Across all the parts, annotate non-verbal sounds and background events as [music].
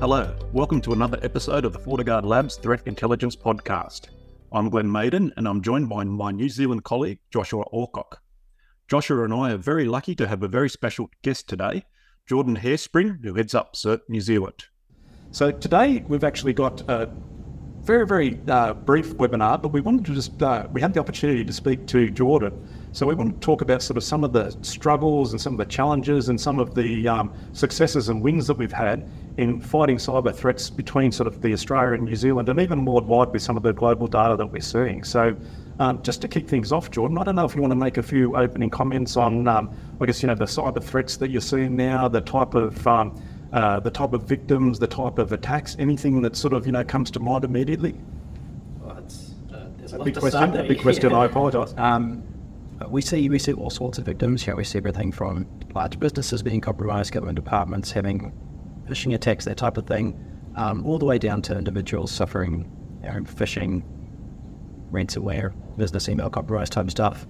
Hello, welcome to another episode of the FortiGuard Labs Threat Intelligence Podcast. I'm Glenn Maiden and I'm joined by my New Zealand colleague, Joshua Alcock. Joshua and I are very lucky to have a very special guest today, Jordan Heerspring, who heads up CERT New Zealand. So today we've actually got a very, very uh, brief webinar, but we wanted to just, uh, we had the opportunity to speak to Jordan. So we want to talk about sort of some of the struggles and some of the challenges and some of the um, successes and wins that we've had in fighting cyber threats between sort of the Australia and New Zealand and even worldwide with some of the global data that we're seeing. So um, just to kick things off, Jordan, I don't know if you want to make a few opening comments on, um, I guess, you know, the cyber threats that you're seeing now, the type of um, uh, the type of victims, the type of attacks, anything that sort of you know comes to mind immediately? Well, uh, there's a Big question. A big question. I apologise. [laughs] Um, we see we see all sorts of victims. You know, we see everything from large businesses being compromised, government departments having phishing attacks, that type of thing, um, all the way down to individuals suffering you know, phishing, ransomware, business email compromise type stuff.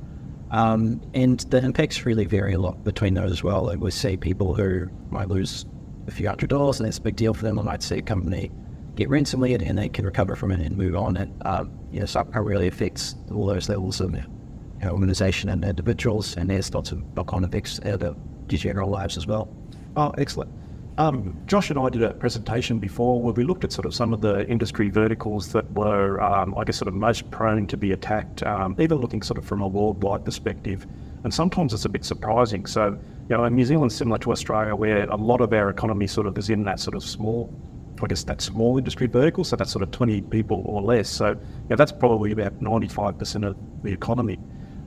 Um, and the impacts really vary a lot between those as well. Like we see people who might lose a few hundred dollars, and that's a big deal for them. I might see a company get ransomware and they can recover from it and move on. And um, you know, somehow really affects all those levels of you know, organization and individuals, and there's lots of knock-on effects out of general lives as well. Oh, excellent. Um, Josh and I did a presentation before where we looked at sort of some of the industry verticals that were, um, I guess, sort of most prone to be attacked, um, even looking sort of from a worldwide perspective. And sometimes it's a bit surprising. So, you know, New Zealand's similar to Australia, where a lot of our economy sort of is in that sort of small, I guess, that small industry vertical. So that's sort of 20 people or less. So, yeah, that's probably about 95% of the economy.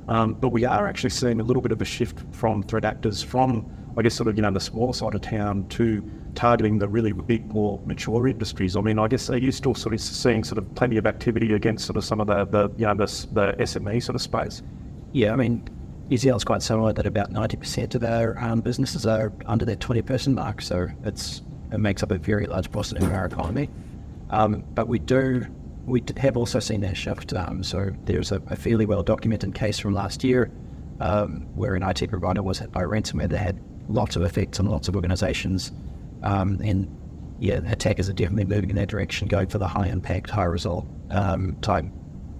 Um, but we are actually seeing a little bit of a shift from threat actors from, I guess, sort of, you know, the smaller side of town to targeting the really big, more mature industries. I mean, I guess are you still sort of seeing sort of plenty of activity against sort of some of the, the you know, the, the SME sort of space? Yeah, I mean, New Zealand's quite similar that about 90% of our um, businesses are under that 20 person mark. So it's it makes up a very large portion of our economy. Um, but we do, we have also seen that shift. Um, so there's a, a, fairly well documented case from last year um, where an IT provider was hit by ransomware that had lots of effects on lots of organizations. Um, and yeah, attackers are definitely moving in that direction, going for the high impact, high result um, type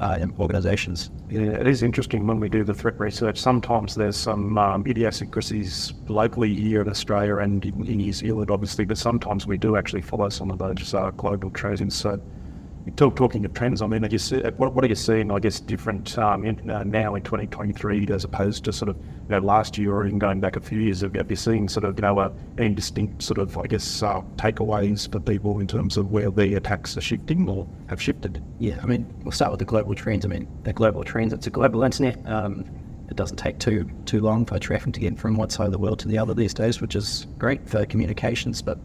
uh, organizations. Yeah, it is interesting when we do the threat research. Sometimes there's some um, idiosyncrasies locally here in Australia and in, New Zealand, obviously, but sometimes we do actually follow some of those uh, global trends. So, talk, talking of trends, I mean, are you see, what, what, are you seeing, I guess, different um, in, uh, now in 2023 as opposed to sort of, you know, last year or even going back a few years? Have, you seen sort of, you know, uh, any distinct sort of, I guess, uh, takeaways for people in terms of where the attacks are shifting or have shifted? Yeah, I mean, we'll start with the global trends. I mean, the global trends, it's a global internet. Um, it doesn't take too too long for traffic to get from one side of the world to the other these days, which is great for communications, but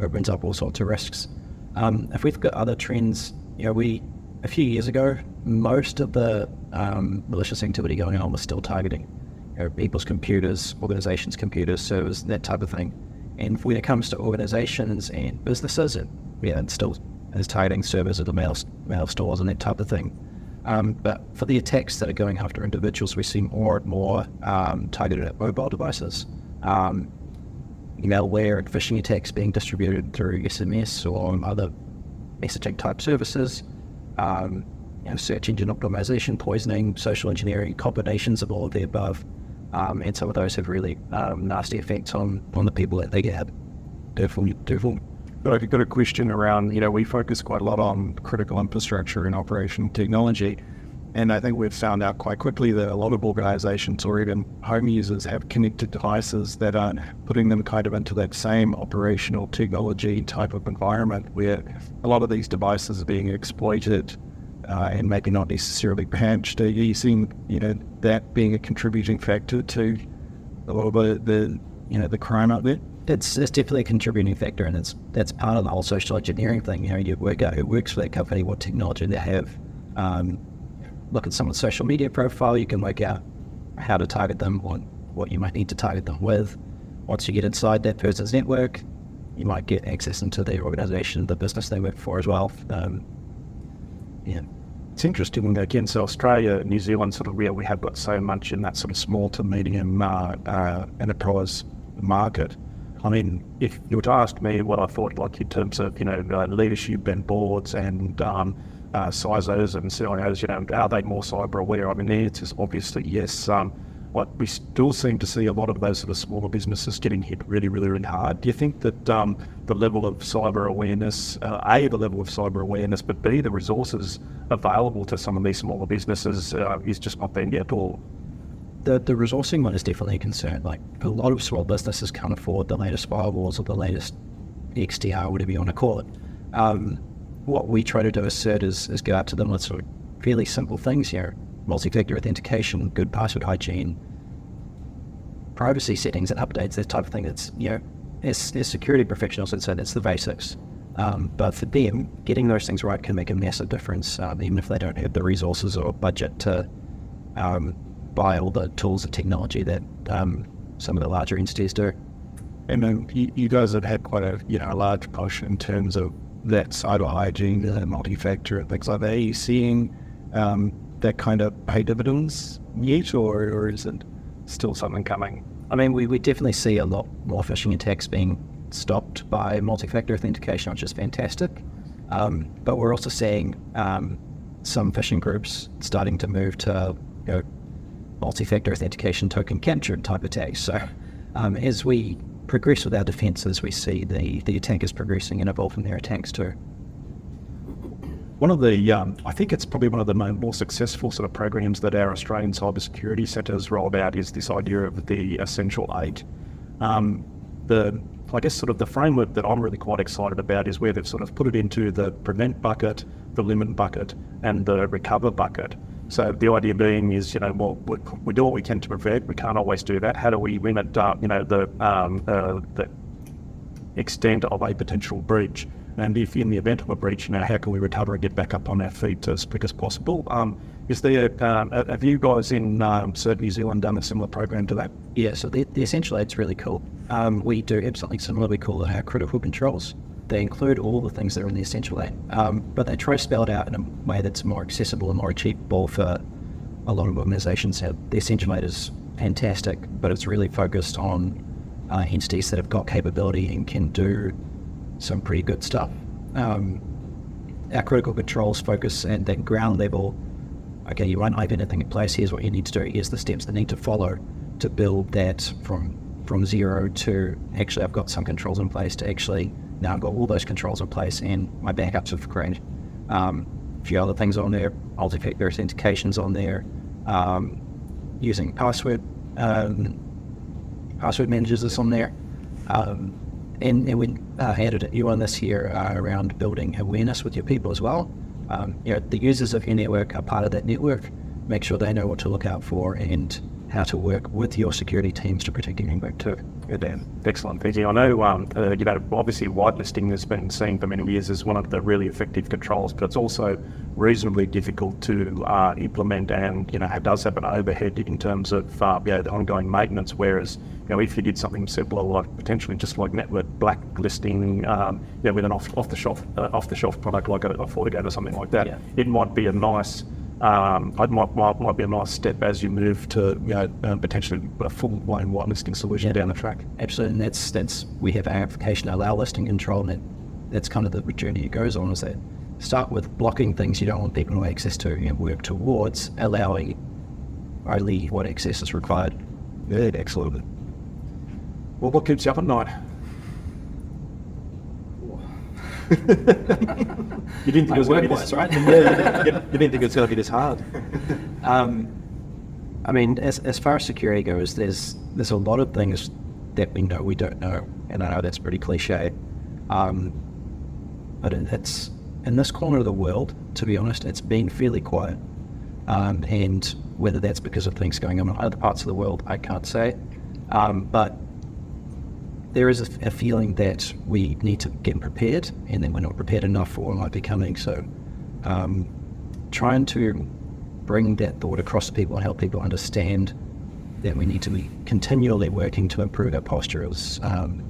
it brings up all sorts of risks. Um, if we look at other trends, you know, we a few years ago, most of the um, malicious activity going on was still targeting you know, people's computers, organizations' computers, servers, that type of thing. And when it comes to organizations and businesses, it, yeah, it still is targeting servers at the mail, mail stores and that type of thing. Um, but for the attacks that are going after individuals, we see more and more um, targeted at mobile devices. Um, malware and phishing attacks being distributed through SMS or other messaging type services, um, you know, search engine optimization, poisoning, social engineering, combinations of all of the above. Um, and some of those have really um, nasty effects on, on the people that they get. Definitely, definitely. But I've got a question around, you know, we focus quite a lot on critical infrastructure and operational technology. And I think we've found out quite quickly that a lot of organizations or even home users have connected devices that are putting them kind of into that same operational technology type of environment where a lot of these devices are being exploited uh, and maybe not necessarily patched. Are you seeing, you know, that being a contributing factor to a lot of the, you know, the crime out there? It's, it's definitely a contributing factor, and it's that's part of the whole social engineering thing. You know, you work out who works for that company, what technology they have. Um, look at someone's social media profile, you can work out how to target them, what, what you might need to target them with. Once you get inside that person's network, you might get access into their organization, the business they work for as well. Um, yeah. It's interesting again. So Australia, New Zealand, sort of where we have got so much in that sort of small to medium uh, uh, enterprise market. I mean, if you were to ask me what I thought, like in terms of you know uh, leadership and boards and um, uh, CISOs and CIOs, you know, are they more cyber aware? I mean, the answer is obviously yes. Um, but we still seem to see a lot of those sort of smaller businesses getting hit really, really, really hard. Do you think that um, the level of cyber awareness, uh, A, the level of cyber awareness, but B, the resources available to some of these smaller businesses uh, is just not there yet or the, the resourcing one is definitely a concern. Like a lot of small businesses can't afford the latest firewalls or the latest XDR, whatever you want to call it. Um, what we try to do as CERT is, is go out to them with sort of fairly simple things here multi-factor authentication, good password hygiene, privacy settings and updates, that type of thing. That's, you know, as, as security professionals would say, that's the basics. Um, but for them, getting those things right can make a massive difference, um, even if they don't have the resources or budget to um, buy all the tools and technology that um, some of the larger entities do. And then you, you, guys have had quite a you know a large push in terms of that cyber hygiene, the multi-factor, and things like that. Are you seeing um, that kind of pay dividends yet, or, or is it still something coming? I mean, we, we definitely see a lot more phishing attacks being stopped by multi-factor authentication, which is fantastic. Um, but we're also seeing um, some phishing groups starting to move to you know, multi-factor authentication token capture type attacks. So um, as we progress with our defences, we see the, the attackers progressing and evolving their attacks too. One of the, um, I think it's probably one of the more successful sort of programs that our Australian cybersecurity centres rolled out is this idea of the Essential Eight. Um, the, I guess, sort of the framework that I'm really quite excited about is where they've sort of put it into the prevent bucket, the limit bucket, and the recover bucket. So the idea being is, you know, well, we, we, do what we can to prevent. We can't always do that. How do we limit, uh, you know, the um, uh, the extent of a potential breach? And if in the event of a breach, you know, how can we recover and get back up on our feet as quick as possible? Um, is there, um, have you guys in um, CERT New Zealand done a similar program to that? Yeah, so the, the Essential Eight's really cool. Um, we do have something similar. We call it our critical controls. They include all the things that are in the Essential Eight, um, but they try to spell it out in a way that's more accessible and more achievable for a lot of organisations. The Essential Eight is fantastic, but it's really focused on uh, entities that have got capability and can do some pretty good stuff. Um, our critical controls focus at that ground level. Okay, you won't have anything in place. Here's what you need to do. Here's the steps that need to follow to build that from from zero to actually I've got some controls in place to actually now I've got all those controls in place and my backups have great. Um, a few other things on there, multi-factor authentications on there, um, using password um, password managers is on there. Um, and, and we uh, added you on this here uh, around building awareness with your people as well. Um, you know, the users of your network are part of that network. Make sure they know what to look out for and how to work with your security teams to protect your network too. Good, Dan. Excellent. Thank you. I know, um, uh, you know, obviously whitelisting has been seen for many years as one of the really effective controls, but it's also reasonably difficult to uh, implement and, you know, it does have an overhead in terms of, uh, you know, the ongoing maintenance, whereas, you know, if you did something simpler like potentially just like network blacklisting, um, you know, with an off, off the shelf uh, off the shelf product like a, a FortiGate or something like that, yeah. it might be a nice um, it might, might, might, be a nice step as you move to you know, uh, potentially a full blown whitelisting solution yeah, down the track. Absolutely, and that's that's we have our application allow listing control, and that's kind of the journey it goes on. Is that start with blocking things you don't want people to have access to, and work towards allowing only what access is required. Yeah, excellent. Well, what keeps you up at night? You didn't think it was going to be this, right? [laughs] yeah, you, you, didn't think it was going to be this hard. Um, I mean, as, as far as security goes, there's there's a lot of things that we know we don't know, and I know that's pretty cliche. Um, but it, it's in this corner of the world, to be honest, it's been fairly quiet. Um, and whether that's because of things going on in other parts of the world, I can't say. Um, but there is a, a, feeling that we need to get prepared, and then we're not prepared enough for what might be coming. So, um, trying to bring that thought across to people and help people understand that we need to be continually working to improve our posture is, um,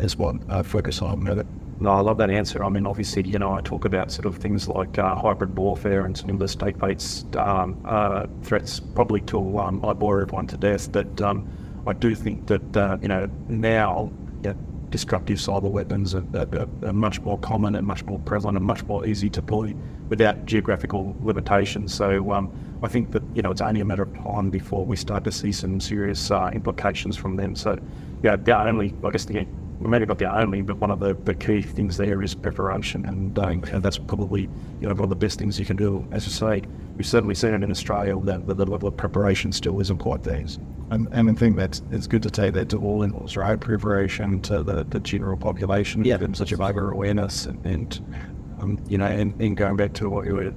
is what I focus on. No, I love that answer. I mean, obviously, you know, I talk about sort of things like uh, hybrid warfare and some of the state-based um, uh, threats, probably till um, I bore everyone to death. But um, I do think that, uh, you know, now destructive cyber weapons are, are, are, much more common and much more prevalent and much more easy to deploy without geographical limitations. So um, I think that you know it's only a matter of time before we start to see some serious uh, implications from them. So yeah, the only I guess the maybe not the only, but one of the, the key things there is preparation, and uh, that's probably you know one of the best things you can do. As I say, we've certainly seen it in Australia that the level of preparation still isn't quite there. And, and I think that it's good to take that to all levels, right? Preparation to the, the general population, yeah, such a bigger awareness, and, and um, you know, and, and going back to what you were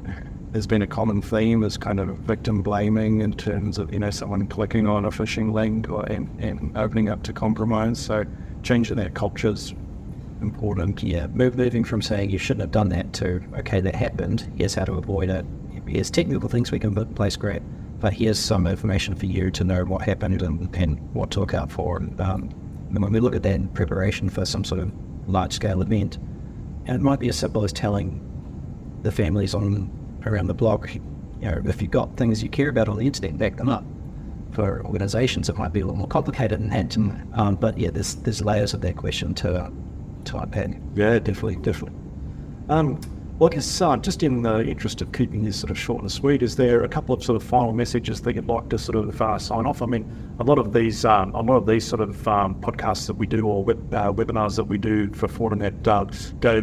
there's been a common theme is kind of victim blaming in terms of you know someone clicking on a phishing link or and, and opening up to compromise. So changing that culture is important. Yeah, moving from saying you shouldn't have done that to, okay, that happened, here's how to avoid it. Here's technical things we can put in place, great. But here's some information for you to know what happened and, and what to look out for. And, um, and when we look at that in preparation for some sort of large scale event, and it might be as simple as telling the families on around the block, you know, if you've got things you care about on the internet, back them up for organisations, it might be a little more complicated than that. Um, but yeah, there's there's layers of that question to to unpack. Yeah, definitely, definitely. Um, well, I guess uh, just in the interest of keeping this sort of short and sweet, is there a couple of sort of final messages that you'd like to sort of uh, sign off? I mean, a lot of these, um, a lot of these sort of um, podcasts that we do or web, uh, webinars that we do for Fortinet uh, go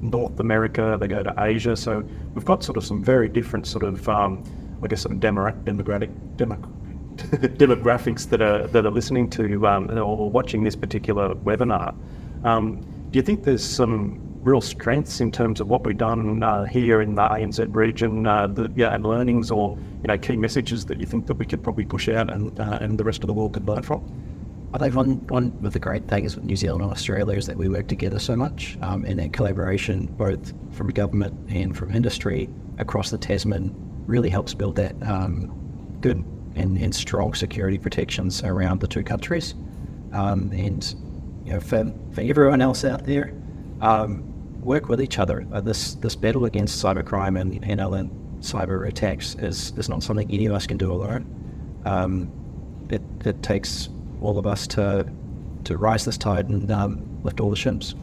North America, they go to Asia. So we've got sort of some very different sort of um, I guess, some demographic demo, [laughs] demographics that are that are listening to um, or watching this particular webinar. Um, do you think there's some real strengths in terms of what we've done uh, here in the ANZ region, uh, the, yeah, and learnings or you know key messages that you think that we could probably push out and uh, and the rest of the world could learn from? I think one, one of the great things with New Zealand and Australia is that we work together so much um, in that collaboration, both from government and from industry across the Tasman really helps build that um, good and, and, strong security protections around the two countries. Um, and you know, for, for everyone else out there, um, work with each other. Uh, this this battle against cybercrime and, and cyber attacks is, is not something any of us can do alone. Um, it, it takes all of us to to rise this tide and um, lift all the ships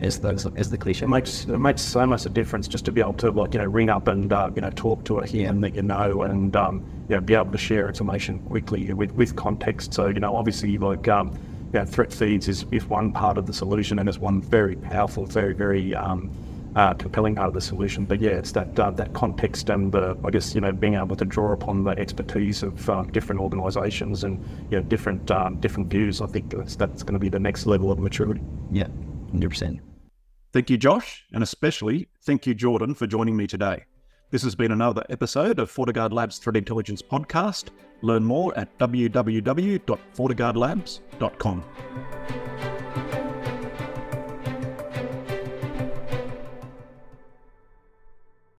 as the as the cliche. It makes it makes so much a difference just to be able to like you know ring up and uh, you know talk to a human that you know and um, you know be able to share information quickly with with context. So you know obviously like um, you know, threat feeds is, is one part of the solution and it's one very powerful, very very um, uh, compelling part of the solution. But yeah, it's that uh, that context and the I guess you know being able to draw upon the expertise of uh, different organisations and you know different um, different views. I think that's that's going to be the next level of maturity. Yeah, hundred percent. Thank you, Josh, and especially thank you, Jordan, for joining me today. This has been another episode of FortiGuard Labs Threat Intelligence Podcast. Learn more at www.fortiguardlabs.com.